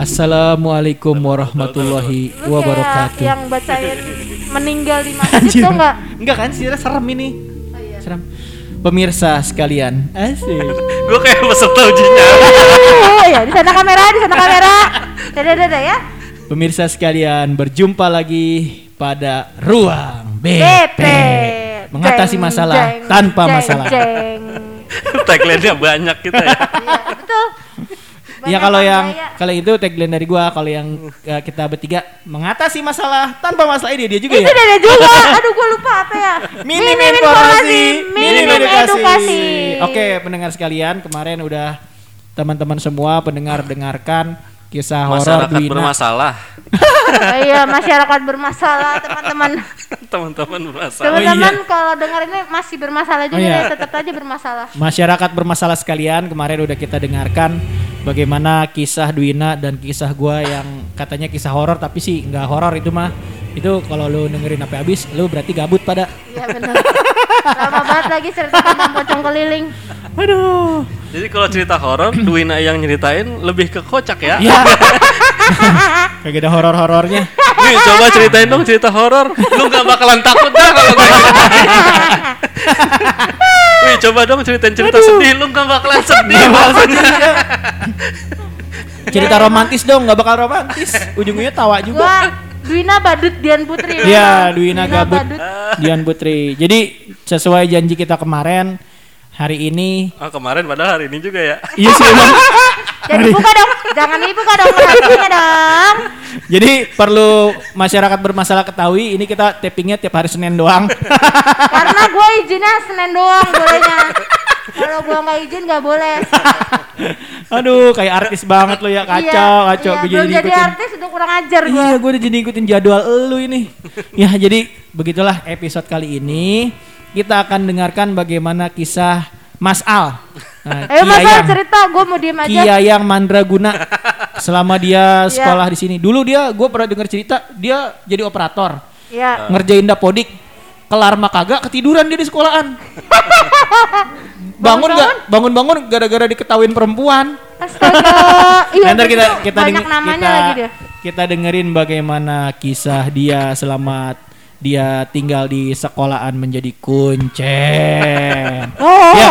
Assalamualaikum warahmatullahi wabarakatuh. yang bacain meninggal di masjid tuh enggak? Enggak kan sih serem ini. Oh iya. Serem. Pemirsa sekalian, asik. Gue kayak peserta uji nyali. Ya, di sana kamera, di sana kamera. Dadah dadah ya. Pemirsa sekalian, berjumpa lagi pada ruang BP. BP. Mengatasi Jeng, masalah jeng, tanpa jeng, masalah. Tagline-nya banyak kita ya. Iya, betul. Ya kalau yang kaya. kalau itu tagline dari gua, kalau yang eh, kita bertiga mengatasi masalah tanpa masalah ini dia juga itu ya. dada juga. Aduh, gua lupa apa ya? Minim informasi, minim edukasi. Oke, pendengar sekalian, kemarin udah teman-teman semua pendengar dengarkan kisah horor Masyarakat bermasalah. Oh iya, masyarakat bermasalah, teman-teman. Teman-teman bermasalah. Teman-teman kalau dengar ini masih bermasalah juga Oh iya. ya, tetap aja bermasalah. Masyarakat bermasalah sekalian, kemarin udah kita dengarkan bagaimana kisah Dwina dan kisah gua yang katanya kisah horor tapi sih nggak horor itu mah. Itu kalau lu dengerin sampai habis, lu berarti gabut pada. Iya benar. Lama banget lagi cerita tentang pocong keliling. Aduh. Jadi kalau cerita horor, Duwina yang nyeritain lebih ke kocak ya. Ya. Kayak ada horor-horornya. Nih coba ceritain dong cerita horor. Lu nggak bakalan takut dah kalau gue. Wih coba dong ceritain cerita sedih. Lu nggak bakalan sedih maksudnya. Cerita romantis dong, nggak bakal romantis. Ujung-ujungnya tawa juga. Gua Dwina Badut Dian Putri. Iya, Dwina Gabut. Badut. Dian Putri. Jadi sesuai janji kita kemarin, hari ini Oh kemarin padahal hari ini juga ya. Iya sih emang. Jadi buka dong, jangan dibuka dong perhatiannya dong. Jadi perlu masyarakat bermasalah ketahui ini kita tappingnya tiap hari Senin doang. Karena gue izinnya Senin doang bolehnya. Kalau gue nggak izin nggak boleh. Aduh, kayak artis banget lo ya, kacau, iya, kacau. Iya, belum jadi ngikutin. artis udah kurang ajar gue. Iya, gue udah jadi ngikutin jadwal lu ini. ya, jadi begitulah episode kali ini. Kita akan dengarkan bagaimana kisah Mas Al. Nah, Ayo mas Al cerita, gue mau diem aja. Kiyayang Mandraguna selama dia sekolah di sini. Dulu dia, gue pernah dengar cerita, dia jadi operator, Iya. ngerjain dapodik, kelar mah kagak, ketiduran dia di sekolahan. bangun nggak? Bangun-bangun gara-gara diketawain perempuan. Astaga. Iya. Nanti kita betul. kita banyak namanya kita, lagi dia. kita dengerin bagaimana kisah dia selama dia tinggal di sekolahan menjadi kuncen. Oh, Ya.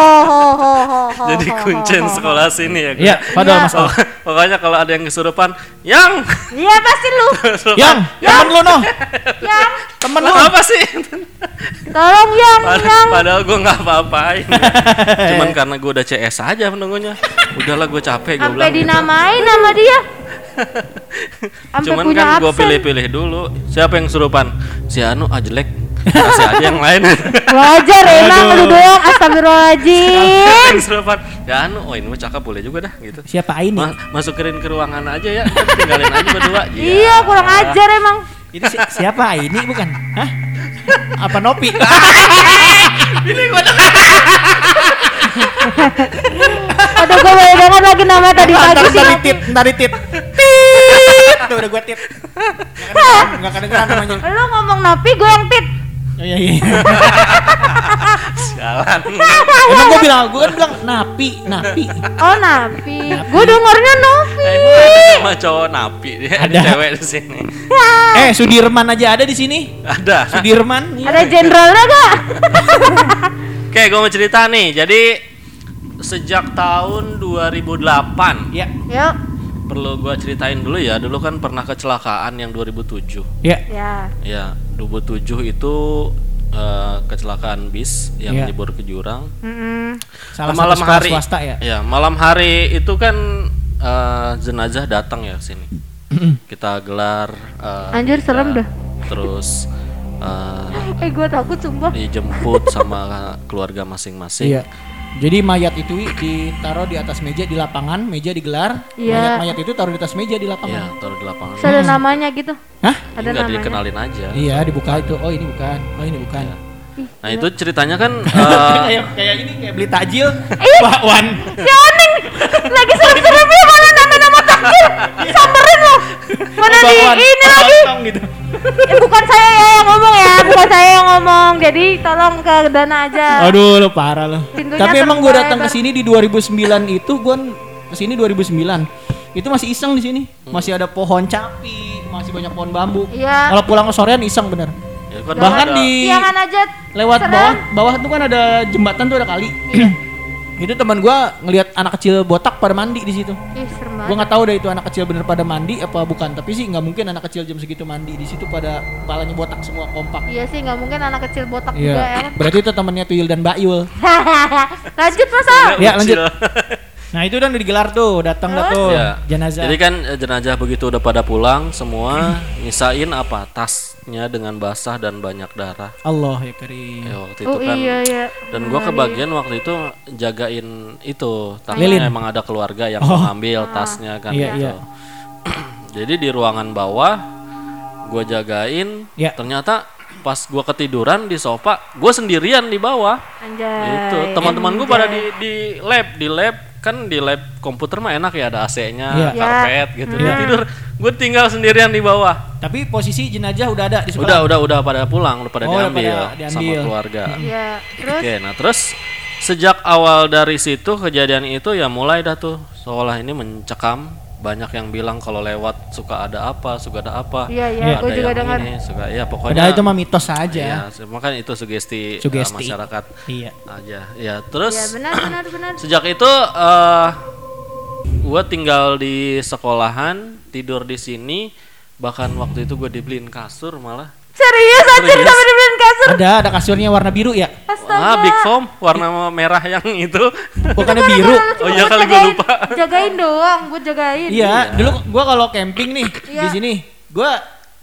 Jadi kuncen sekolah sini ya. Iya, padahal Iya. Mas. Oh, pokoknya kalau ada yang kesurupan, yang Iya pasti lu. Yang, temen lu noh, Yang temen lu apa sih? tolong yang Pad- yang. Padahal gue nggak apa-apain. Cuman karena gue udah CS aja menunggunya. Udahlah gue capek gue Sampai bilang. gitu. dinamain sama dia. Cuman punya kan gue pilih-pilih dulu. Siapa yang kesurupan? Si Anu ah jelek. Kasih aja yang lain. Wajar emang lu doang Siapa astagfirullahaladzim. yang kesurupan? Ya Anu, oh ini mah cakep boleh juga dah gitu. Siapa ini? Ma- masukin ke ruangan aja ya, tinggalin aja berdua. Iya kurang ajar emang. Ini si- siapa ini bukan? Hah? Apa Nopi? Aduh gue baik banget lagi nama tadi pagi sih. ntar ditit, ntar ditit. Tit. Tuh udah gue tit. Enggak kedengeran namanya. Lu ngomong Nopi gue yang tit. Oh, Iya iya. Jalan. Emang gue bilang, gue kan bilang napi, napi. Oh Napi. Gue dengernya Novi. Eh, sama cowok napi dia, ada Ada. cewek di sini. Eh, Sudirman aja ada di sini. Ada. Sudirman. iya. Ada jenderalnya gak? Oke, gue mau cerita nih. Jadi sejak tahun 2008 Ya, Yuk. Perlu gue ceritain dulu ya. Dulu kan pernah kecelakaan yang 2007. ya. Ya. Ya, 2007 itu eh, kecelakaan bis yang Iya. nyebur ke jurang. Mm-mm. Salah malam satu sekolah hari swasta ya. Ya, malam hari itu kan eh, jenazah datang ya sini. Kita gelar eh, Anjir, serem ya, dah. Terus eh, Eh gue takut sumpah. dijemput sama keluarga masing-masing. Iya. Jadi mayat itu ditaruh di atas meja di lapangan, meja digelar. Iya. Mayat-mayat itu taruh di atas meja di Iya, lapangan. taruh di lapangan. Terus ada namanya gitu. Hah? Ada Enggak namanya. dikenalin aja. Iya, dibuka itu. Oh, ini bukan. Oh, ini bukan. Nah, itu ceritanya kan eh, kayak kayak ini kayak beli takjil. Bakwan. Si Oning lagi serem-seremnya mana nama-nama takjil. Samperin lo. Mana di ini lagi. Gitu. Eh, bukan saya yang ngomong ya, bukan saya yang ngomong. Jadi tolong ke dana aja. Aduh, lo parah lo. Pintunya Tapi emang gue datang ke sini di 2009 itu gue ke sini 2009. itu masih iseng di sini. Masih ada pohon capi, masih banyak pohon bambu. Iya. Kalau pulang ke sorean iseng bener. Ya, kan Bahkan ada- di Siangan aja. lewat bawah bawah tuh kan ada jembatan tuh ada kali. itu teman gua ngelihat anak kecil botak pada mandi di situ. Ih, serem Gua banget. nggak tahu deh itu anak kecil bener pada mandi apa bukan, tapi sih nggak mungkin anak kecil jam segitu mandi di situ pada kepalanya botak semua kompak. Iya sih, nggak mungkin anak kecil botak juga ya. Iya. Berarti itu temannya Tuyul dan Bayul. Lanjut masa. Ya, lanjut. Nah, itu udah digelar tuh, datang dah tuh Ya. jenazah. Jadi kan eh, jenazah begitu udah pada pulang semua nyisain apa tasnya dengan basah dan banyak darah. Allah ya karim. Ya, waktu itu Oh kan iya iya. dan gua kebagian waktu itu jagain itu tapi Lilin. emang ada keluarga yang Oh. mau ngambil tasnya kan Iya, gitu. iya. Jadi di ruangan bawah gua jagain Ya. ternyata pas gua ketiduran di sofa gua sendirian di bawah Anjay. itu teman-teman gue pada di di lab di lab kan di lab komputer mah enak ya ada AC-nya Iya. karpet gitu. Gua tidur gue tinggal sendirian di bawah Tapi posisi jenazah udah ada di sekolah. udah udah udah pada pulang udah pada Oh, diambil, pada sama diambil. keluarga Iya. Terus oke nah terus sejak awal dari situ kejadian itu ya mulai dah tuh sekolah ini mencekam banyak yang bilang kalau lewat suka ada apa suka ada apa Iya, iya, Iya. gue ada juga yang dengar. ini suka ya pokoknya Padahal itu mah mitos saja. iya makanya itu sugesti, uh, Sugesti. masyarakat Iya. aja ya terus Ya benar benar benar. Sejak itu eh gue tinggal di sekolahan, tidur di sini. Bahkan waktu itu gue dibeliin kasur malah. Serius anjir Serius. sampai dibeliin kasur. Ada ada kasurnya warna biru ya? Astaga. Ah, Big Foam warna merah yang itu. Bukannya biru. Oh iya kali gue lupa. Jagain doang, gue jagain. Iya, dulu gua kalau camping nih Iya. di sini, gua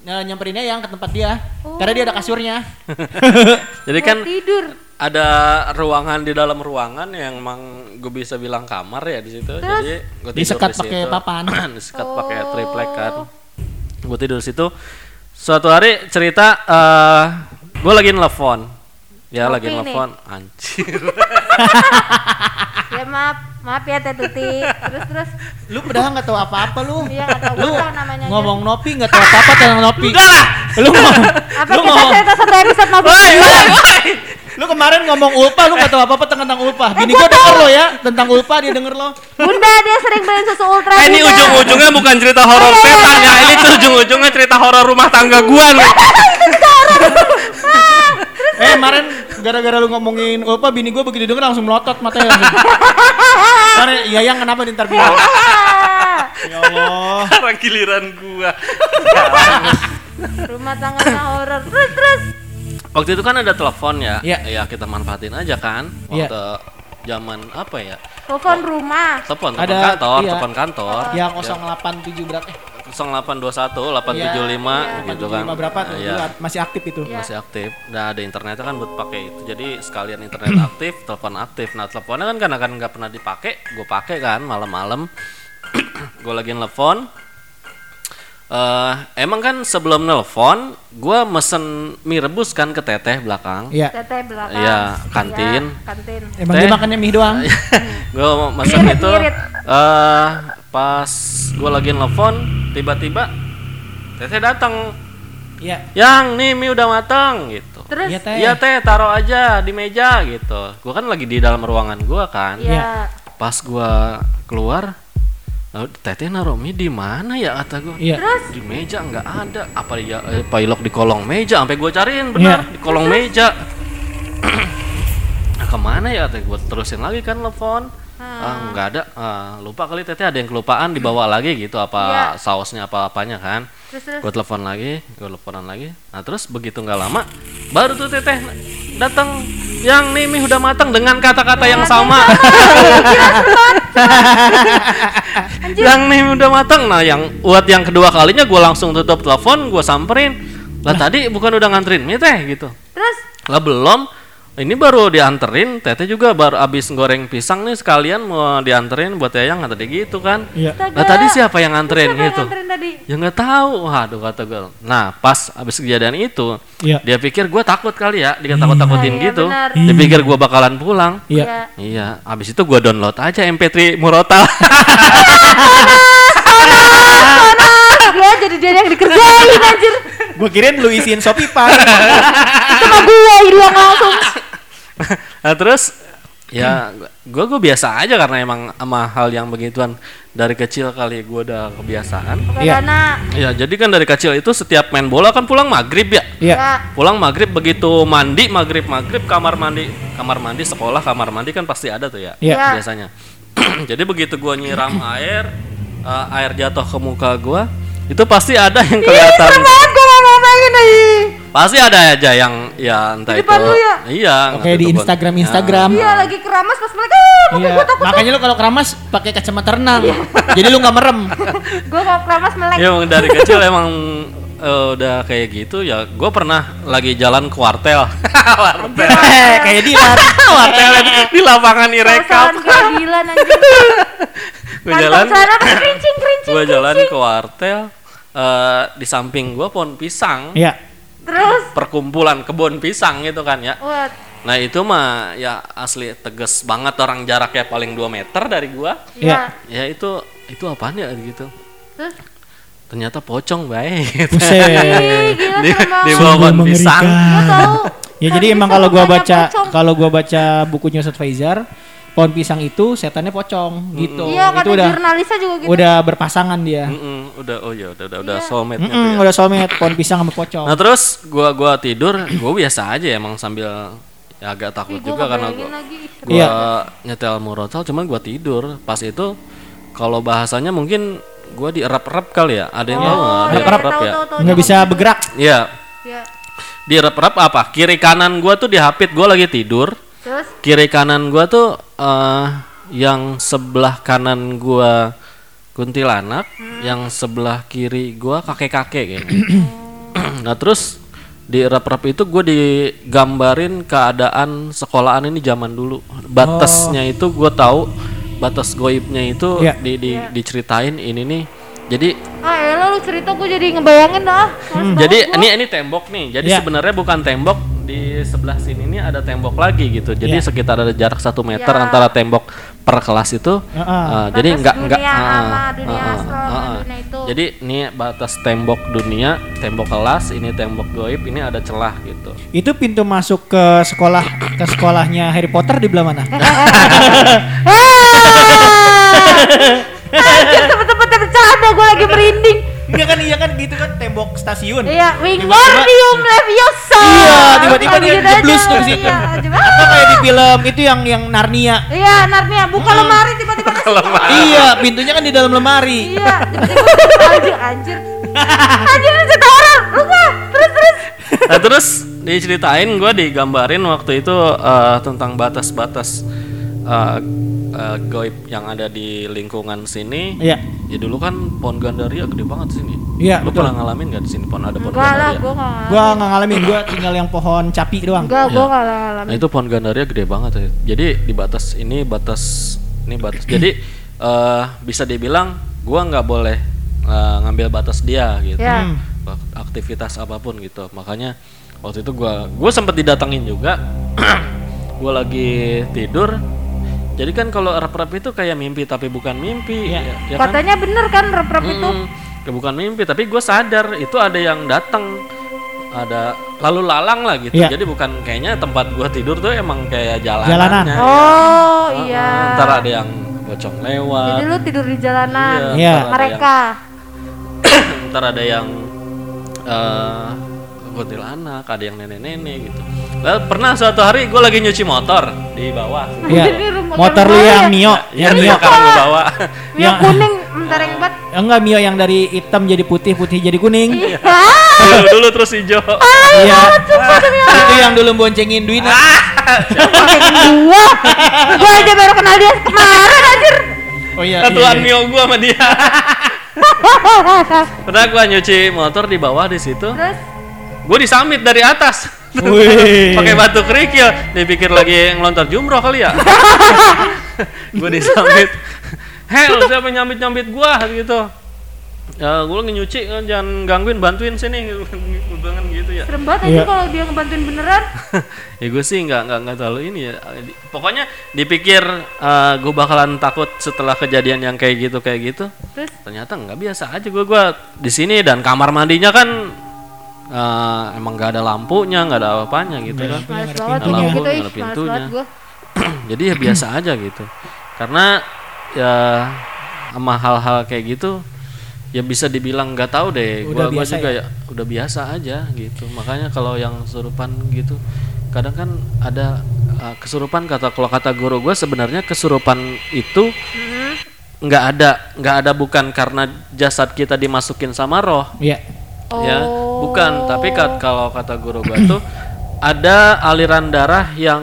eh, nyamperin yang ke tempat dia. Karena dia ada kasurnya. Jadi Buat kan tidur. ada ruangan di dalam ruangan yang emang gue bisa bilang kamar ya di situ. Jadi gue tidur Disekat di pakai situ. papan. Disekat pakai triplek kan. Gue tidur di situ. Suatu hari cerita eh gue lagi nelfon. Ya Ngopi lagi nelfon. Anjir. Ya maaf, maaf ya Teh Tuti. Terus terus. Lu padahal nggak tahu apa-apa lu. Iya nggak tahu Lu gue tahu namanya. aja. ngomong Nopi nggak tahu apa-apa tentang Nopi. Enggak lah. Lu ngomong, Apa lu kita ngomong, cerita satu episode mau Woi, woi, lu kemarin ngomong Ulpa, lu nggak tahu apa-apa tentang Ulpa. Bini gua denger lo ya tentang Ulpa dia denger lo. Bunda dia sering beliin susu ultra. Eh, ini ujung-ujungnya bukan cerita horor setan ya. Ini tuh ujung-ujungnya cerita horor rumah tangga gua nih. Eh kemarin gara-gara lu ngomongin Ulpa, bini gua begitu denger langsung melotot matanya langsung. Kemarin iya yang kenapa nih ntar bilang? Ya Allah. Sekarang giliran gua. Rumah tangganya horor. Terus terus. Waktu itu kan ada telepon ya. Iya. Ya kita manfaatin aja kan. Iya. Waktu zaman apa ya? Telepon rumah. Telepon, telepon Ada, kantor, iya. telepon kantor. Ya 087 berapa? Eh, 0821 875 gitu kan. 85 berapa tuh? Dulu masih aktif itu. Iya. masih aktif. Nah ada internetnya kan buat pakai itu. Jadi sekalian internet aktif, telepon aktif. Nah teleponnya kan karena kan nggak pernah dipakai, gue pakai kan malam-malam. gue lagi nelfon. Eh emang kan sebelum nelfon, gue mesen mie rebus kan ke teteh belakang. Iya. Teteh belakang. Iya, kantin. Iya, kantin. Emang Teh. dia makannya mie doang. gue mesen Ngirit, itu ngirit. eh pas gue lagi nelfon tiba-tiba teteh datang Iya. yang nih mie udah matang gitu Terus Iya teh. Iya teh taruh aja di meja gitu. Gua kan lagi di dalam ruangan gua kan. Iya. Pas gua keluar, lalu teteh naruh mie di mana ya kata gua. Iya. Terus Di meja nggak ada. Apa ya eh, pailok di kolong meja sampai gua cariin benar Iya. di kolong meja. nah, ke mana ya teh gua terusin lagi kan telepon. Ah, nggak ada. Ah, lupa kali teteh ada yang kelupaan dibawa lagi gitu. Apa Iya. sausnya apa apanya kan. terus terus. gue telepon lagi gue teleponan lagi. Nah terus begitu nggak lama baru tuh teteh datang. Yang nih mie udah matang dengan kata-kata yang sama. yang nih udah matang. Nah yang buat yang kedua kalinya gue langsung tutup telepon gue samperin. Lah tadi bukan udah nganterin mie teh gitu. Terus? Lah belum ini baru dianterin teteh juga baru abis goreng pisang nih sekalian mau dianterin buat Yayang tadi gitu kan Iya. lah tadi siapa yang nganterin Siapa yang gitu nganterin tadi? Ya nggak tahu. Waduh kata gue. Nah pas abis kejadian itu, Iya. dia pikir gue takut kali ya, dia takut-takutin Iya, gitu. benar. Dia pikir gue bakalan pulang. Iya. Iya, abis itu gue download aja MP3 Murotal. Dia jadi dia yang dikerjain anjir. Gue kirain lu isiin Shopee Pak. Sama gue hilang langsung. nah terus ya gue gue biasa aja karena emang sama hal yang begituan dari kecil kali gue udah kebiasaan Iya. ya jadi kan dari kecil itu setiap main bola kan pulang maghrib ya Iya. Ya. pulang maghrib begitu mandi maghrib maghrib kamar mandi kamar mandi sekolah kamar mandi kan pasti ada tuh ya Iya. Ya. biasanya jadi begitu gua nyiram air eh, air jatuh ke muka gua itu pasti ada yang kelihatan Banget gue mau ngomongin nih. Pasti ada aja yang ya entah Di itu depan lu ya? iya Oke di itu bon- Instagram Ya. Instagram. Iya lagi keramas pas mereka "Ah, Iya. Makanya lu kalau keramas pakai kacamata renang. Iya. Jadi lu nggak merem. gue kalau keramas melek. Ya emang dari kecil emang eh, udah kayak gitu ya. Gue pernah lagi jalan ke wartel. wartel. kayak dia. wartel di lapangan Irekap. gue gila anjing. Gue jalan. Gue jalan ke wartel. eh, di samping gue pohon pisang. Iya. Terus Perkumpulan kebun pisang gitu kan ya. what? Nah itu mah ya asli tegas banget orang jaraknya paling 2 meter dari gua. Iya. Ya. Ya itu itu apaan ya gitu. Terus Ternyata pocong baik. Gila di, di banget. bawah pohon pisang. tahu. Ya jadi Tadi emang kalau gua baca kalau gua baca bukunya Ustadz Faizar, pohon pisang itu setannya pocong gitu. Iya itu kata udah jurnalisnya juga gitu. udah berpasangan dia. Mm-mm, udah oh ya udah udah, udah Iya. soulmate-nya tuh Mm-mm, ya. udah soulmate pohon pisang sama pocong. Nah terus gua gua tidur, gua biasa aja emang sambil ya agak Ih, takut gua juga karena gua lagi. gua Iya. nyetel murotal cuman gua tidur. Pas itu kalau bahasanya mungkin gua dierap-erap kali ya. Ada yang tahu? Oh, iya, Dierap-erap tahu, ya. tahu, tahu, Nggak tahu. bisa bergerak. Iya, Ya. dierap-erap apa? Kiri kanan gua tuh dihapit, gua lagi tidur. Terus Kiri kanan gua tuh eh yang sebelah kanan gua kuntilanak, yang sebelah kiri gua kakek-kakek kayaknya. nah, terus di rep-rep itu gue digambarin keadaan sekolahan ini zaman dulu. Batasnya itu gue tahu batas goibnya itu Iya. di, di diceritain ini nih. Jadi ah elah lu cerita gue jadi ngebayangin dah. Banget jadi gua. ini ini tembok nih. Jadi Iya. sebenarnya bukan tembok di sebelah sini nih ada tembok lagi gitu. Jadi Iya. sekitar ada jarak satu meter Iya. antara tembok per kelas itu. Heeh. Uh, jadi enggak enggak dunia uh, uh, uh, uh. dunia itu. Jadi ini batas tembok dunia, tembok kelas, ini tembok goib, ini ada celah gitu. Itu pintu masuk ke sekolah ke sekolahnya Harry Potter di belah mana? Anjir temen-temen bercanda gue lagi merinding. Iya kan iya kan gitu kan tembok stasiun. Iya, Wingardium Leviosa. Iya, tiba-tiba dia Gitu jeblus tuh di situ. Iya. Atau kayak di film itu yang yang Narnia. Iya, Narnia buka lemari tiba-tiba kasih Iya, pintunya kan di dalam lemari. Iya, tiba-tiba anjir, anjir. Anjir cerita orang. Lu mah terus terus. Nah terus diceritain gue digambarin waktu itu eh, tentang batas-batas eh, eh, goib yang ada di lingkungan sini. Iya. Ya dulu kan pohon gandaria gede banget sini. Iya, Lu betul. pernah ngalamin gak di sini pohon ada pohon Enggak lah, gandaria? gua enggak. Gua nggak ngalamin, gua tinggal yang pohon capi doang. Enggak, gua Iya. enggak Nah ngalamin. itu pohon gandaria gede banget ya. Jadi di batas ini batas ini batas. Jadi eh, bisa dibilang gua nggak boleh eh, ngambil batas dia gitu. Ya. Hmm. Aktivitas apa pun gitu. Makanya waktu itu gua gua sempet didatengin juga. gua lagi tidur. Jadi kan kalau rep-rep itu kayak mimpi tapi bukan mimpi. Iya. Ya, ya kan? Katanya bener kan rep-rep itu. Mm, ya bukan mimpi tapi gue sadar itu ada yang datang ada lalu lalang lah gitu Iya. jadi bukan kayaknya tempat gua tidur tuh emang kayak Jalanan. jalanannya Oh, Heeh, iya. ntar ada yang bocong lewat Jadi lu tidur di jalanan. Iya, Iya. ntar ada Mereka. yang, ntar ada yang eh kuntilanak ada yang nenek-nenek gitu Lalu pernah suatu hari gue lagi nyuci motor di bawah Iya. Motor lu yang ya? Mio, ya yang Mio. sekarang gue bawa Mio Yang- kuning bentar yang bat. Enggak Mio yang dari hitam jadi putih, putih jadi kuning. Iya. dulu, dulu terus hijau Iya. Itu yang dulu boncengin Dwina. Gua. Gua aja baru kenal dia kemarin anjir. Oh iya. satuan iya, iya. mio gue sama dia pernah gue nyuci motor di bawah di situ Terus gue disamit dari atas. Pakai batu kerikil. Dipikir lagi ngelontar jumroh kali ya. Gue disamit. Hell siapa nyambit nyambit gue gitu. Ya gue lagi nyuci eh, jangan gangguin bantuin sini. Gitu Gua bilang gitu ya. Serem banget aja kalau dia ngebantuin beneran. ya gue sih nggak nggak nggak terlalu ini ya. Pokoknya dipikir gue bakalan takut setelah kejadian yang kayak gitu kayak gitu. Terus? Ternyata nggak biasa aja gue gua di sini dan kamar mandinya kan eh, emang nggak ada lampunya nggak ada apa-apanya gitu kan. males ada lampu, males ada pintunya. jadi ya biasa aja gitu. Karena ya sama hal-hal kayak gitu ya bisa dibilang nggak tahu deh. Udah gua, gua biasa juga ya? ya udah biasa aja gitu. Makanya kalau yang kesurupan gitu kadang kan ada uh, kesurupan kata kalau kata guru gue sebenarnya kesurupan itu nggak ada nggak ada bukan karena jasad kita dimasukin sama roh. Iya. ya bukan tapi kat- kalau kata guru gua tuh ada aliran darah yang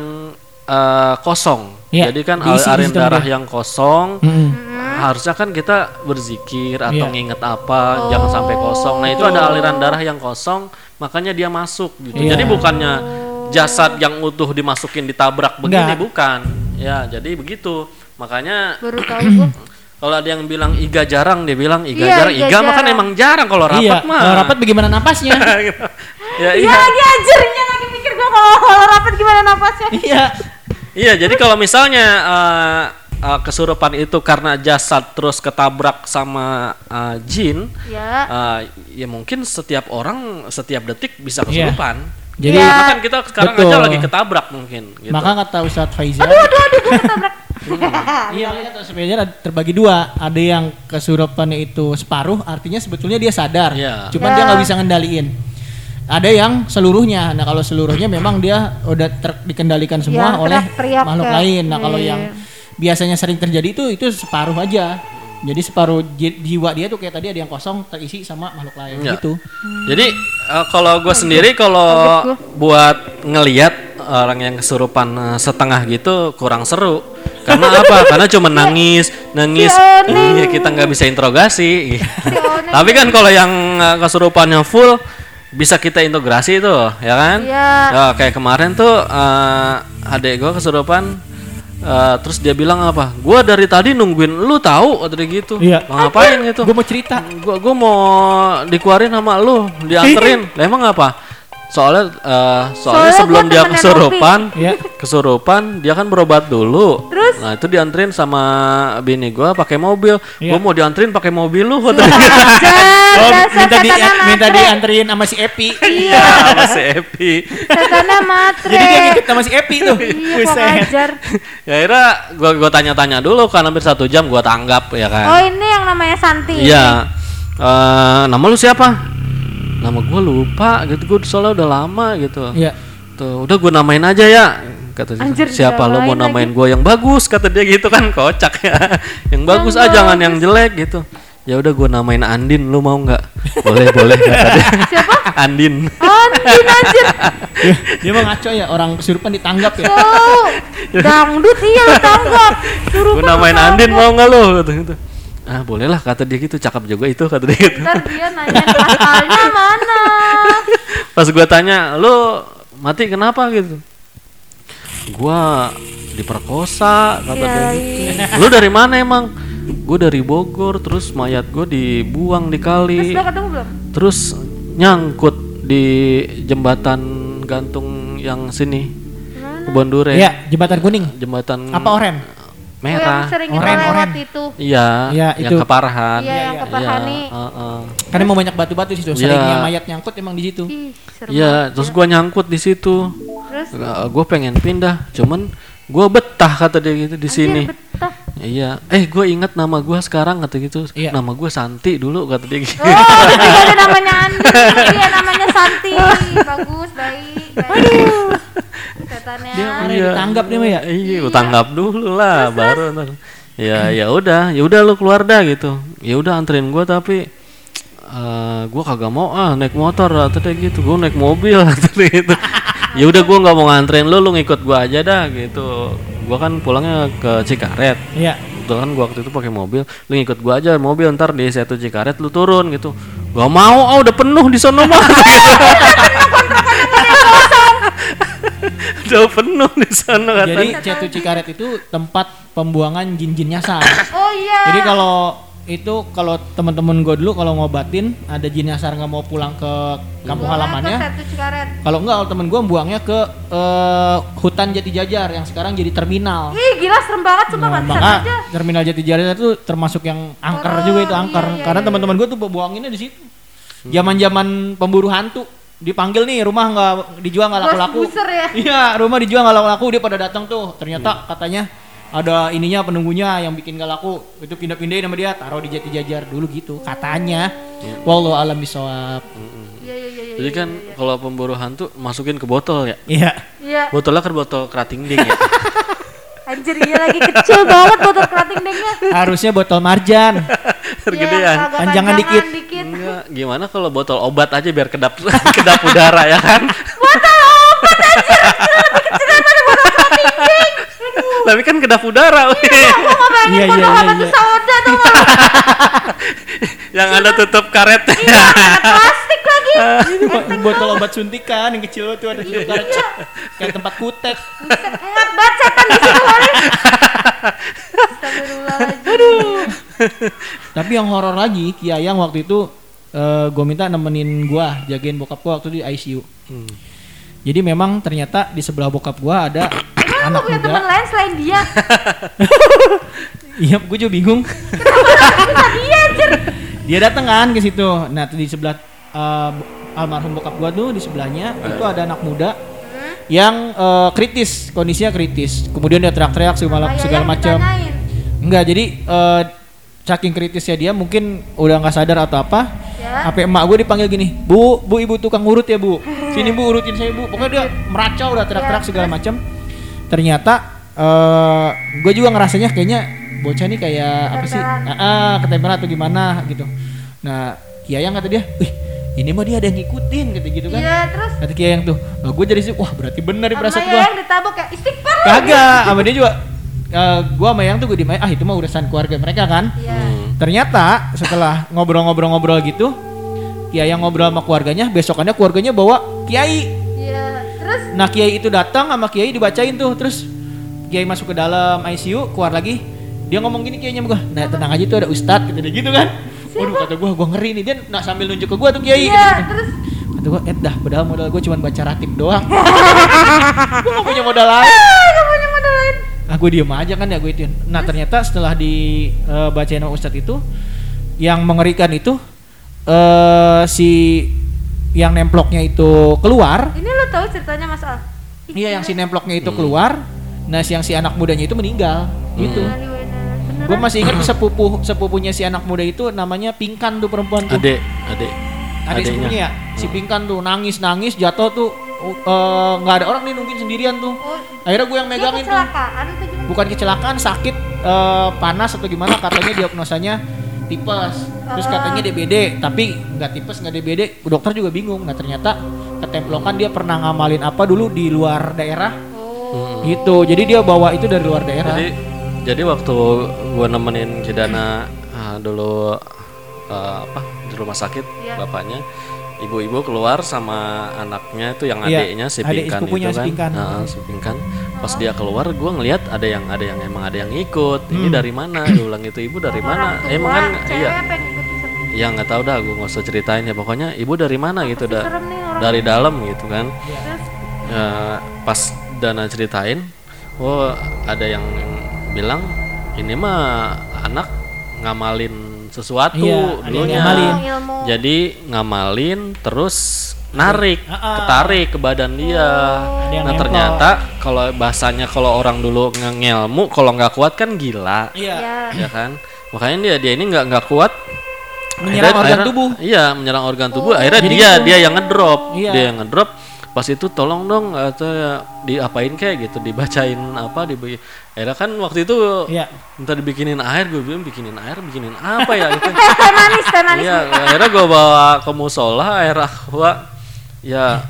eh, kosong Iya, jadi kan aliran darah dia. yang kosong Mm-mm. harusnya kan kita berzikir atau Iya. nginget apa jangan sampai kosong nah itu ada aliran darah yang kosong makanya dia masuk gitu Iya. jadi bukannya jasad yang utuh dimasukin ditabrak begini Enggak. bukan ya jadi begitu makanya Baru tahu gua. kalau ada yang bilang iga jarang dia bilang iga Iya, jarang iga iga mah kan emang jarang kalau rapat Iya, mah kalau rapat bagaimana napasnya? ya Iya iya lagi anjirnya lagi mikir gua kalau kalau rapat gimana napasnya. iya. iya jadi kalau misalnya eh, eh, kesurupan itu karena jasad terus ketabrak sama eh, jin Ya. eh, ya mungkin setiap orang setiap detik bisa Iya. kesurupan Jadi Iya. karena kan kita sekarang Betul. aja lagi ketabrak mungkin gitu. maka kata Ustadz Faizal, Aduh aduh aduh gua ketabrak. Iya makanya ada- terbagi dua. Ada yang kesurupannya itu separuh, artinya sebetulnya dia sadar, Iya. cuman Ya. dia nggak bisa ngendaliin. Ada yang seluruhnya. Nah kalau seluruhnya memang dia udah ter- dikendalikan semua Yang oleh teriak-teriak makhluk kayak- lain. Nah kalau iya. yang biasanya sering terjadi itu itu separuh aja. Jadi separuh ji- jiwa dia tuh kayak tadi ada yang kosong terisi sama makhluk lain Iya. gitu. Jadi eh, kalau gue sendiri kalau buat ngeliat orang yang kesurupan eh, setengah gitu kurang seru. Karena apa? Karena cuma nangis, nangis. Iya kita nggak bisa interogasi. Tapi kan kalau yang eh, kesurupannya full bisa kita integrasi tuh, ya kan? Iya. Ya, kayak kemarin tuh eh, adek gue kesurupan. eh, terus dia bilang apa? Gua dari tadi nungguin lu tahu dia gitu. Iya. Mau ngapain gitu? Gue mau cerita. gua gua mau dikeluarin sama lu dianterin lah emang apa soalnya eh, soalnya, Soalnya sebelum dia kesurupan Iya. kesurupan dia kan berobat dulu Terus? nah itu dianterin sama bini gua pakai mobil Iya. gua mau dianterin pakai mobil lu kata dia. Jar, Oh, minta di minta matre. dianterin sama si Epi. iya sama si Epi Setannya matre. Jadi dia ngikut sama si Epi tuh. Iya, ya akhirnya gua gua tanya-tanya dulu kan hampir satu jam gua tanggap ya kan Oh ini yang namanya Santi. Iya. Eh, nama lu siapa? Nama gue lupa gitu. Gue soalnya udah lama gitu. Iya. Tuh, udah gue namain aja ya. Kata dia, Anjir, siapa lo mau namain gue yang bagus? Kata dia gitu kan kocak ya. yang bagus ah jangan yang jelek gitu. Ya udah gue namain Andin, lu mau nggak? boleh boleh kata dia. Siapa? Andin. Andin anjir. Dia, dia mah ngaco ya orang kesurupan ditanggap ya. Tuh. Dangdut iya lu tanggap. Suruh Gue namain Andin mau nggak lo? Kata gitu. Ah boleh lah kata dia gitu cakep juga itu kata dia gitu. Ntar dia nanya asalnya mana. Pas gue tanya, lu mati kenapa gitu? Gua diperkosa kata Iya, dia gitu. Lu dari mana emang? Gue dari Bogor, terus mayat gue dibuang di Terus kali, udah ketemu belum? terus nyangkut di jembatan gantung yang sini, Kebon Dure, Iya, jembatan kuning. jembatan Apa oren? Oh, yang merah. sering kita Oren, lewat oren. itu. Iya, Iya, yang itu. keparahan. Iya, yang ke Parhani. heeh. Karena mau banyak batu-batu di situ. Iya. Seringnya mayat nyangkut emang di situ. Iya, terus gua nyangkut di situ. Terus gue pengen pindah, cuman gue betah kata dia gitu di sini. betah. Iya, eh gue ingat nama gue sekarang kata gitu. Iya. Nama gue Santi dulu kata dia gitu. Oh, jadi ada namanya Andi. Iya, namanya Santi. Bagus, baik. baik. Setannya. Dia mana ditanggap dia mah ya? Iya, gue tanggap dulu lah, baru ntar. Ya, ya udah, ya udah lu keluar dah gitu. Ya udah anterin gue tapi eh gue kagak mau ah naik motor kata dia gitu. Gue naik mobil dia gitu. ya udah gue nggak mau nganterin lu, lu ngikut gue aja dah gitu. Gue kan pulangnya ke Cikaret. Iya. Kebetulan gua waktu itu pakai mobil, lu ngikut gua aja mobil ntar di satu Cikaret lu turun gitu. Gak mau, ah udah penuh di sono mah. udah penuh di sana Jadi katanya. Cetu Cikaret itu tempat pembuangan jin-jin nyasar. Oh iya. Jadi kalau itu kalau teman-teman gue dulu kalau ngobatin ada jin nyasar nggak mau pulang ke kampung Buangnya halamannya. Ke satu Cikaret. Kalau enggak kalau temen gue buangnya ke eh, hutan Jati Jajar yang sekarang jadi terminal. Ih, gila serem banget sumpah Nah, maka aja. terminal Jati Jajar itu termasuk yang angker Oh, juga itu angker iya, iya, karena iya. teman-teman gue tuh buanginnya di situ. Zaman-zaman pemburu hantu dipanggil nih rumah nggak dijual nggak Bos laku-laku. buser ya. Iya, rumah dijual nggak laku-laku dia pada datang tuh. Ternyata katanya ada ininya penunggunya yang bikin gak laku itu pindah-pindahin sama dia taruh di jati jajar dulu gitu katanya wallahu alam bisawab Iya iya iya. Jadi kan kalau pemburu hantu masukin ke botol ya. iya Iya. Botolnya kan botol kerating ding ya. Anjir iya lagi kecil banget botol kerating dengnya. harusnya botol marjan Tergedean. Iya, agak Panjangan dikit. dikit. Enggak, gimana kalau botol obat aja biar kedap kedap udara ya kan? Tapi kan kedap udara. weh. Gua nggak bayangin Iya, iya, botol iya, obat iya. tuh soda tuh Yang ada tutup karet. plastik lagi. ini bo- botol obat suntikan yang kecil tuh ada suntikan cek kayak tempat kutek Enggak banget setan di situ. Astagfirullahaladzim. tapi yang horor lagi Kiayang waktu itu gue minta nemenin gua jagain bokap gua waktu di ICU Hmm. jadi memang ternyata di sebelah bokap gua ada Emang anak punya teman muda lain selain dia? iya gue juga bingung. Dia anjir. dia datang kan ke situ. Nah di sebelah eh, almarhum bokap gua tuh di sebelahnya itu ada anak muda yang eh, kritis kondisinya kritis. Kemudian dia teriak-teriak segala segala yang macam enggak jadi eh, saking kritisnya dia mungkin udah nggak sadar atau apa Ya. apa emak gue dipanggil gini bu bu ibu tukang urut ya bu. Sini bu urutin saya bu. Pokoknya dia meracau udah teriak-teriak Ya, segala macam ternyata eh gue juga ngerasanya kayaknya bocah nih kayak apa sih? Ah, ah, ketempelan atau gimana gitu. Nah Kiayang kata dia wih ini mah dia ada yang ngikutin gitu gitu kan. Iya, terus? Kata Kiayang tuh nah, gue jadi sih wah berarti bener nih sama perasaan gue yang ditabok ya istighfar. Kagak sama dia juga eh, gua sama yang tuh gue ah itu mah urusan keluarga mereka kan? Iya. ternyata setelah ngobrol-ngobrol-ngobrol gitu Kiai yang ngobrol sama keluarganya besokannya keluarganya bawa Kiai. Iya, terus? Nah Kiai itu datang sama Kiai dibacain tuh terus Kiai masuk ke dalam ICU keluar lagi. Dia ngomong gini Kiainya gua nah tenang aja tuh ada Ustadz gitu gitu kan. Waduh kata gua gua ngeri nih dia nah sambil nunjuk ke gua tuh Kiai iya, gitu, terus? Kata gua eh dah padahal modal gua cuma baca ratib doang. Gua gak punya modal lain ah, gak punya modal lain. Ah gue diem aja kan ya gue ituin. Nah ternyata setelah di eh, bacain sama Ustadz itu yang mengerikan itu eh si yang nemploknya itu keluar. Ini lu tahu ceritanya Mas Al? Iya yang si nemploknya itu keluar. Nah si yang si anak mudanya itu meninggal gitu. Beneran. Gue masih ingat sepupu sepupunya si anak muda itu namanya Pingkan tuh perempuan tuh. Adek, adek. Adik sepupunya ya. Si Pingkan tuh nangis nangis jatuh tuh eh, nggak ada orang nih nungguin sendirian tuh. Oh, Akhirnya gue yang megangin tuh. kecelakaan? Bukan kecelakaan sakit eh, panas atau gimana katanya diagnosanya tipes. Terus katanya DBD tapi nggak tipes nggak DBD dokter juga bingung. Nah ternyata ketemplokan dia pernah ngamalin apa dulu di luar daerah? Oh. gitu. Jadi dia bawa itu dari luar daerah. Jadi jadi waktu gua nemenin Kidana ah, dulu eh, apa di rumah sakit Iya. bapaknya ibu-ibu keluar sama anaknya itu yang Iya, adiknya si adik Pinkan sepupunya itu si kan. Pinkan. Nah, si Pinkan pas dia keluar gua ngelihat ada yang ada yang emang ada yang ikut ini Hmm. dari mana? Dia bilang itu ibu dari mana? tua, emang kan iya. ya nggak tahu dah gue nggak usah ceritain ya. Pokoknya ibu dari mana? Gitu dah. dari dalam gitu kan. Ya, pas Dana ceritain, oh ada yang bilang ini mah anak ngamalin sesuatu Iya, dulunya. ngamalin. ilmu. Jadi ngamalin terus narik, ketarik ke badan dia. Yang Nah ternyata kalau bahasanya kalau orang dulu nge- ngelmu, kalau nggak kuat kan gila, iya ya. ya kan? Makanya dia dia ini nggak nggak kuat. menyerang Akhirnya- organ akhirnya- tubuh Iya, menyerang organ tubuh. Akhirnya Jadi dia gitu. dia yang ngedrop. Iya. Dia yang ngedrop. Pas itu tolong dong atau ya, diapain kayak gitu, dibacain apa di Akhirnya kan waktu itu iya minta dibikinin air, gue bilang bikinin air, bikinin apa ya itu. teh manis, teh manis. Iya, akhirnya gue bawa ke musola air aqua. Ya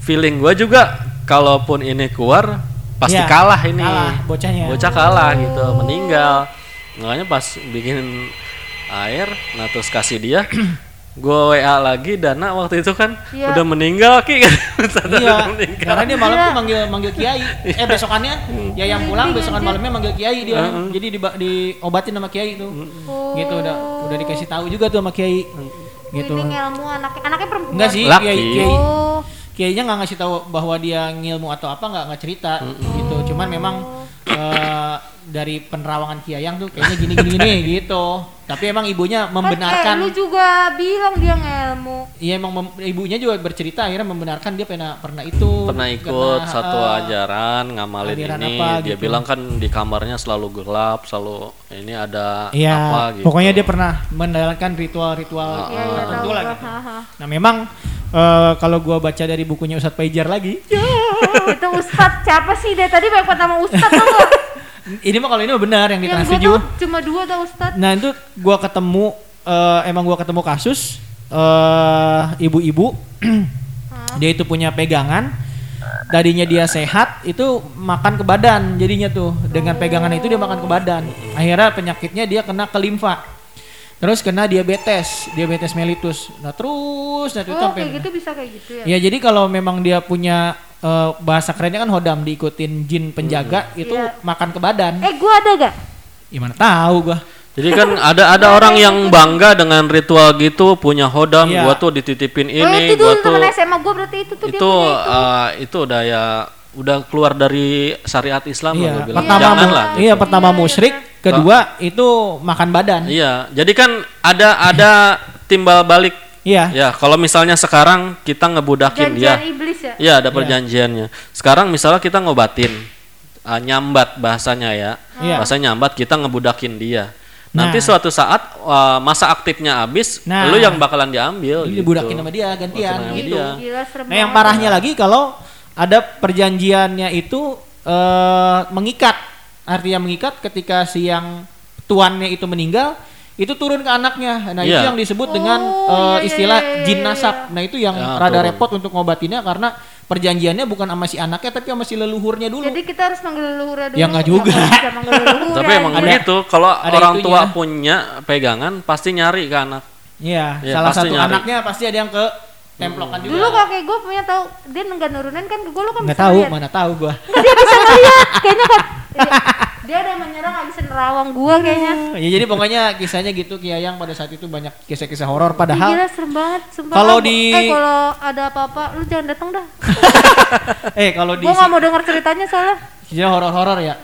feeling gue juga kalaupun ini keluar pasti Iya, kalah ini. kalah bocahnya Bocah kalah gitu, meninggal. Makanya pas bikin air, nah terus kasih dia, gue WA lagi Dana waktu itu kan Iya. udah meninggal ki iya meninggal. karena dia malam Iya. tuh manggil manggil kiai eh besokannya ya yang pulang besokan malamnya manggil kiai dia Heeh. jadi di, diobatin sama kiai tuh Oh. gitu udah udah dikasih tahu juga tuh sama kiai gitu Ini ilmu anaknya, anaknya perempuan. enggak sih Laki. kiai kiai Oh, kiainya nggak ngasih tahu bahwa dia ngilmu atau apa nggak nggak cerita gitu cuman memang eh, dari penerawangan Kiayang tuh kayaknya gini gini gini gitu. Tapi emang ibunya Kan, eh, membenarkan. lu juga bilang dia ngelmu. Iya emang mem- ibunya juga bercerita akhirnya membenarkan dia pernah pernah itu. pernah ikut Pernah, satu eh, ajaran ngamalin ini apa dia gitu. bilang kan di kamarnya selalu gelap selalu ini ada Iya, apa gitu pokoknya dia pernah menjalankan ritual-ritual Iya, iya, tertentu lah gitu. Nah memang eh, kalau gua baca dari bukunya Ustadz Paijar lagi, ya, Itu Ustadz siapa sih? Dia tadi banyak nama Ustadz gak? Ini mah kalau ini mah benar yang di Trans gue 7. tuh cuma dua tau Ustadz. Nah itu gua ketemu eh, emang gua ketemu kasus eh, ibu-ibu. Dia itu punya pegangan. Tadinya dia sehat itu makan ke badan jadinya tuh. Dengan pegangan itu dia makan ke badan. Akhirnya penyakitnya dia kena ke limfa. Terus kena diabetes diabetes mellitus. Nah terus nah itu Oh sampai kayak gitu bisa kayak gitu ya? ya jadi kalau memang dia punya eh, bahasa kerennya kan hodam diikutin jin penjaga itu Iya. makan ke badan Eh gua ada gak? gimana tahu gua jadi kan ada ada orang yang bangga dengan ritual gitu punya hodam Iya. gua tuh dititipin oh ini itu gua tuh SMA gua berarti itu tuh dia itu punya itu. eh, itu udah ya udah keluar dari syariat Islam lah Iya, gua bilang pertama jangan mu- lah gitu. iya pertama Iya, iya, musyrik, kedua itu makan badan. Iya, jadi kan ada ada timbal balik. Iya. Ya, kalau misalnya sekarang kita ngebudakin Janjian dia. iblis ya? Iya, ada perjanjiannya. Sekarang misalnya kita ngobatin uh, nyambat bahasanya ya. Iya. Bahasa nyambat kita ngebudakin dia. Nanti Nah. suatu saat uh, masa aktifnya habis, Nah. lu yang bakalan diambil gitu. dibudakin sama dia gantian sama gitu. dia. Gila Nah, yang parahnya lagi kalau ada perjanjiannya itu eh, mengikat. Artinya mengikat ketika si yang tuannya itu meninggal itu turun ke anaknya. Nah, itu Iya. yang disebut dengan Oh, eh, iya, iya, istilah iya, iya, jin iya. nasab. Nah, itu yang Ya, rada turun. repot untuk ngobatinnya karena perjanjiannya bukan sama si anaknya tapi sama si leluhurnya dulu. Jadi kita harus manggil leluhurnya dulu. Ya, nggak juga. Tapi ya, emang iya. begitu, kalau ada orang itunya. tua punya pegangan pasti nyari ke anak. Iya, Iya, salah satu nyari. anaknya pasti ada yang ke templokan juga. Dulu kakek gue punya tahu dia nggak nurunin kan ke gue lo kan nggak tahu, mana tahu gua. dia bisa ngeliat kayaknya kan dia, ada yang menyerang bisa nerawang gua kayaknya ya jadi pokoknya kisahnya gitu Ki Ayang pada saat itu banyak kisah-kisah horor padahal gila serem banget sumpah Kalau di- eh kalau ada apa-apa lu jangan datang dah eh kalau di gua nggak mau dengar ceritanya soalnya kisah horor-horor ya.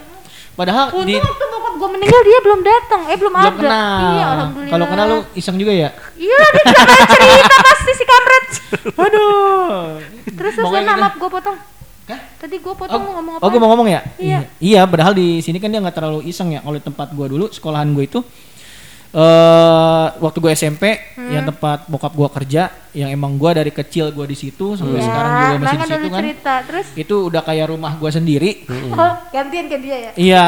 Padahal untung di waktu bokap gua meninggal dia belum datang eh belum, belum ada kenal. iya alhamdulillah Kalau kenal lu iseng juga ya? iya dia cerita pasti si kamret Aduh. terus terus gitu. maaf gua potong Hah? tadi gua potong mau ngomong apa Oh, gue mau ngomong ya? Iya. Iya, padahal di sini kan dia nggak terlalu iseng ya. Kalau di tempat gua dulu, sekolahan gue itu eh waktu gue SMP Hmm. yang tempat bokap gua kerja, yang emang gua dari kecil gua di situ sampai Ya, sekarang juga masih di situ kan. cerita terus Itu udah kayak rumah gua sendiri. oh gantian ke dia ya Iya,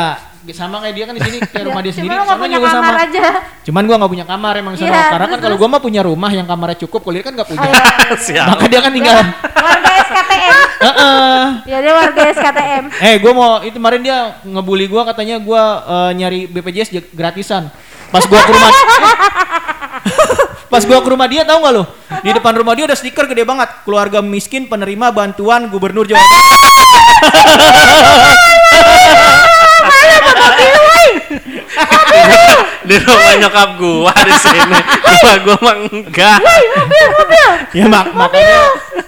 sama kayak dia kan di sini kayak rumah dia sendiri. Sama punya juga kamar sama. aja Cuman gua nggak punya kamar emang sama. Iya, Karena kan kalau gua mah punya rumah yang kamarnya cukup, kalau dia kan nggak punya. Oh. Maka dia kan tinggal. warga SKTM Heeh. ya dia warga SKTM Eh, gua mau itu kemarin dia ngebully gua katanya gua eh, nyari BPJS gratisan. Pas gua ke rumah Pas gua ke rumah dia tahu nggak lo? Di depan rumah dia ada stiker gede banget. Keluarga miskin penerima bantuan Gubernur Jawa Di rumah nyokap gua di sini. Rumah gua mah enggak. ya mak makanya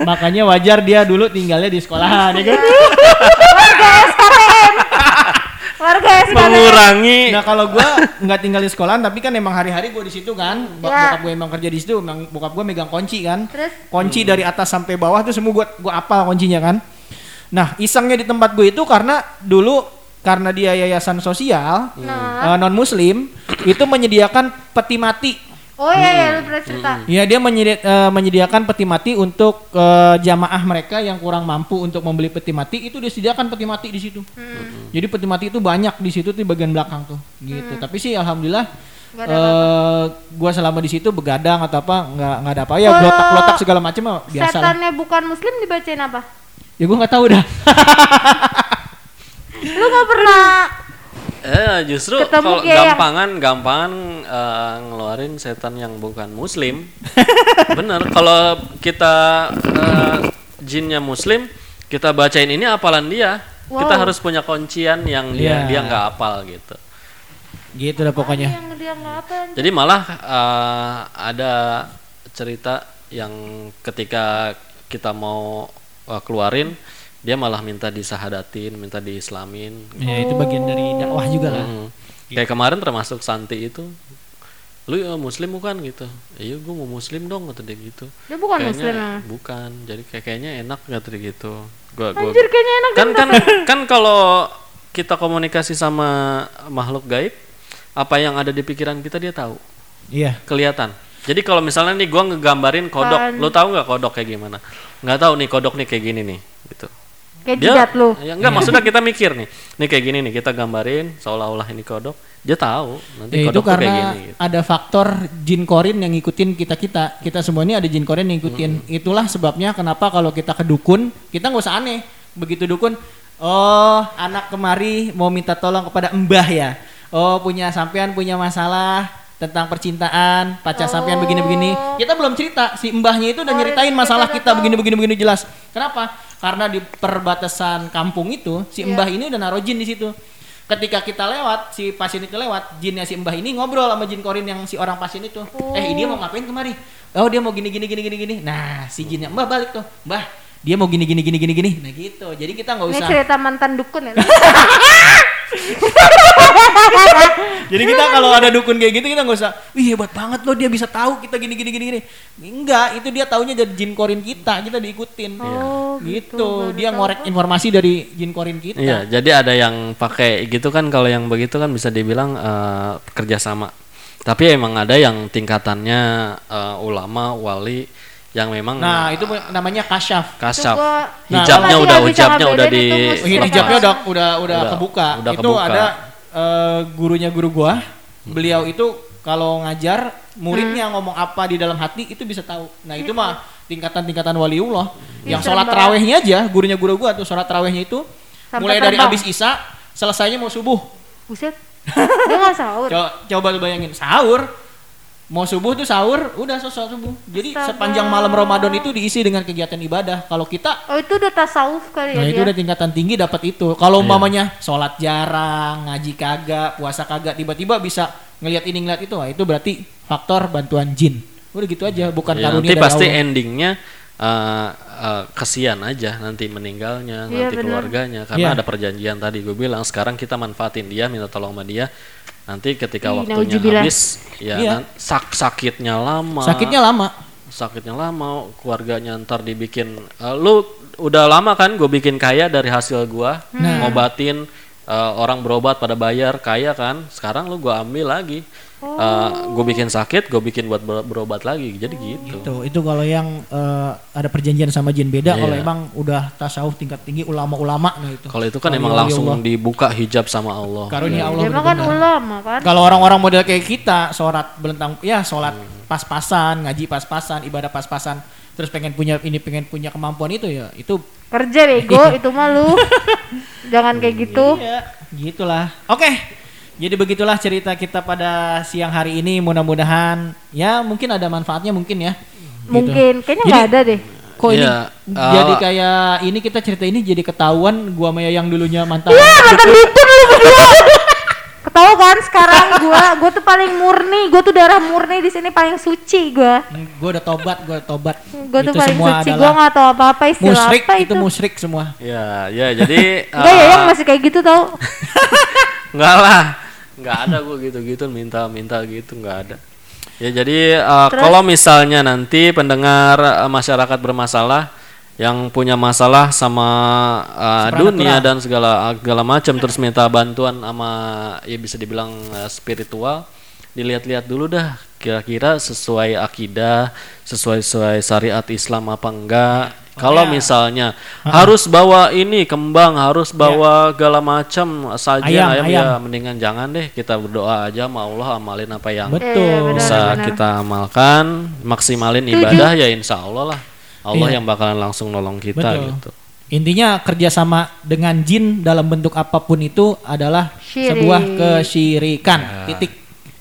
makanya wajar dia dulu tinggalnya di sekolahan ya kan. warga SKTM warga SKTM Mengurangi Nah kalau gua nggak tinggal di sekolahan tapi kan emang hari-hari gua di situ kan. Bok- Ya. Bokap gue emang kerja di situ, emang bokap gua megang kunci kan. terus Kunci dari atas sampai bawah tuh semua gua gua apal kuncinya kan. Nah, isengnya di tempat gue itu karena dulu karena dia yayasan sosial nah non muslim itu menyediakan peti mati. oh iya ya lu pernah cerita Ya dia menyedi- eh, menyediakan peti mati untuk eh, jamaah mereka yang kurang mampu untuk membeli peti mati itu disediakan peti mati di situ. Hmm. Jadi peti mati itu banyak di situ di bagian belakang tuh, gitu. Tapi sih alhamdulillah ada eh gua selama di situ begadang atau apa nggak nggak ada apa ya Kalau glotak-glotak segala macam biasa lah. setannya bukan muslim dibacain apa Ya gua nggak tahu dah. lu nggak pernah Eh justru kalau kayak yang- gampangan gampangan eh, ngeluarin setan yang bukan muslim. Bener kalau kita eh, jinnya muslim, kita bacain ini apalan dia. Kita Wow. harus punya kuncian yang dia Iya. dia nggak apal gitu. gitu dah pokoknya. yang dia nggak apa Jadi malah eh, ada cerita yang ketika kita mau eh, keluarin dia malah minta disahadatin minta diislamin Ya itu bagian dari dakwah juga lah. Hmm. Kayak kemarin termasuk Santi itu, lu ya muslim bukan gitu? Iya gue mau muslim dong kata dia gitu. Dia bukan Kayaknya muslim ah. Bukan, jadi kayak kayaknya enak kata dia gitu. Gua, gua, Anjir kayaknya enak kan kan kan kalau kita komunikasi sama makhluk gaib, apa yang ada di pikiran kita dia tahu, Iya. kelihatan. Jadi kalau misalnya nih gua ngegambarin kodok, Kan. lu tahu nggak kodok kayak gimana? Nggak tahu nih kodok nih kayak gini nih, gitu. Kayak Dia, jidat lu. ya enggak maksudnya kita mikir nih, nih kayak gini nih kita gambarin seolah-olah ini kodok, dia tahu nanti Ya, itu kodok kayak karena gini. Gitu. ada faktor jin korin yang ngikutin kita kita kita semua ini ada jin korin yang ngikutin Hmm. itulah sebabnya kenapa kalau kita ke dukun kita nggak usah aneh begitu dukun oh anak kemari mau minta tolong kepada mbah ya oh punya sampean punya masalah tentang percintaan pacar sampean begini-begini. Kita belum cerita si mbahnya itu udah Oh, nyeritain kita masalah kita tahu. begini-begini begini jelas. Kenapa? Karena di perbatasan kampung itu si Iya. mbah ini udah naruh jin di situ. Ketika kita lewat si pasien itu lewat jinnya si mbah ini ngobrol sama jin korin yang si orang pasien itu. Eh dia mau ngapain kemari? Oh dia mau gini gini gini. Nah si jinnya mbah balik tuh. Mbah dia mau gini gini gini gini gini. Nah gitu. Jadi kita nggak Ini usah cerita mantan dukun ya. jadi kita kalau ada dukun kayak gitu kita nggak usah wih hebat banget loh dia bisa tahu kita gini gini gini gini. Enggak itu dia taunya dari jin korin kita kita diikutin. Oh, gitu. dia ngorek informasi dari jin korin kita. Iya, jadi ada yang pakai gitu kan kalau yang begitu kan bisa dibilang eh, kerjasama. Tapi emang ada yang tingkatannya eh, ulama, wali yang memang nah itu namanya kasyaf kasyaf. gua- Nah, hijabnya kalau udah hijabnya udah di Oh, iya, hijabnya udah udah udah, Udah- kebuka. udah itu kebuka. ada eh, gurunya guru gua. Beliau itu kalau ngajar muridnya Hmm. ngomong apa di dalam hati itu bisa tahu. Nah, itu mah tingkatan-tingkatan waliullah. Ih, Yang sholat terawihnya aja, gurunya guru gua tuh sholat terawihnya itu Sampai mulai dari habis isya selesainya mau subuh. Buset. Dia nggak sahur. Coba, coba lu bayangin sahur mau subuh tuh sahur udah selesai subuh. Jadi Astaga. sepanjang malam Ramadan itu diisi dengan kegiatan ibadah. Kalau kita Oh itu udah tasawuf kali ya Nah itu dia. udah tingkatan tinggi dapat itu. Kalau umpamanya sholat jarang, ngaji kagak, puasa kagak, tiba-tiba bisa ngelihat ini ngeliat itu, wah itu berarti faktor bantuan jin. Udah gitu aja, bukan Ya, karunia nanti dari pasti Allah. endingnya eh, eh, kesian aja nanti meninggalnya, Iya, nanti benar. keluarganya karena Iya. ada perjanjian tadi gue bilang sekarang kita manfaatin dia minta tolong sama dia nanti ketika Ih, waktunya habis ya Iya. sak sakitnya lama Sakitnya lama. sakitnya lama keluarganya ntar dibikin eh, lu udah lama kan gue bikin kaya dari hasil gua Nah. ngobatin eh, orang berobat pada bayar kaya kan? Sekarang lu gua ambil lagi. Gue bikin sakit gue bikin buat ber- berobat lagi. Jadi gitu. Tuh, itu kalau yang eh, ada perjanjian sama jin beda, kalau Iya. emang udah tasawuf tingkat tinggi ulama-ulama nah itu. kalau itu kan Wali- emang wali langsung Allah. dibuka hijab sama Allah. Karunia Allah Dia mah kan ulama kan. Kalau orang-orang model kayak kita, sholat belentang, ya sholat pas-pasan, ngaji pas-pasan, ibadah pas-pasan, terus pengen punya ini pengen punya kemampuan itu ya, itu Kerja bego itu mah lu. Jangan kayak gitu. Iya, gitulah. Oke. Jadi begitulah cerita kita pada siang hari ini. Mudah-mudahan ya mungkin ada manfaatnya mungkin ya. Gitu. Mungkin kayaknya Jadi- nggak ada deh. Kok ini Iya, jadi uh, kayak ini kita cerita ini jadi ketahuan gua sama yang dulunya mantan. Iya, mantan dukun lu berdua. Ketawa kan sekarang gua, gua tuh paling murni, gua tuh darah murni di sini paling suci gua. Gua udah tobat, gua udah tobat. Gua tuh itu paling semua suci, gua adalah nggak tahu apa-apa istilah musyrik, apa itu itu. musyrik semua. ya ya jadi Enggak ya, eh, yang masih kayak gitu tau. Enggak lah. Enggak ada gue gitu-gitu minta-minta gitu enggak ada. Ya jadi uh, kalau misalnya nanti pendengar uh, masyarakat bermasalah yang punya masalah sama uh, dunia dan segala segala macam terus minta bantuan sama ya bisa dibilang uh, spiritual. Dilihat-lihat dulu dah kira-kira sesuai akidah sesuai sesuai syariat Islam apa enggak. Kalau misalnya harus bawa ini kembang harus bawa segala macam saja Ayam, ayam, ayam. ya mendingan jangan deh kita berdoa aja sama Allah amalin apa yang Betul. benar. bisa kita amalkan maksimalin ibadah ya insya Allah lah Allah Iya. yang bakalan langsung nolong kita Betul. gitu Intinya kerjasama dengan jin dalam bentuk apa pun itu adalah Syirik. sebuah kesyirikan. Titik.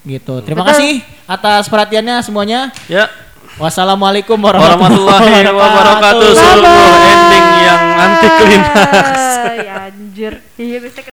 Gitu. Terima Betul. kasih atas perhatiannya semuanya. ya Wassalamualaikum warahmatullahi wabarakatuh sungguh ending yang anti klimaks Ya anjir. Iya bisa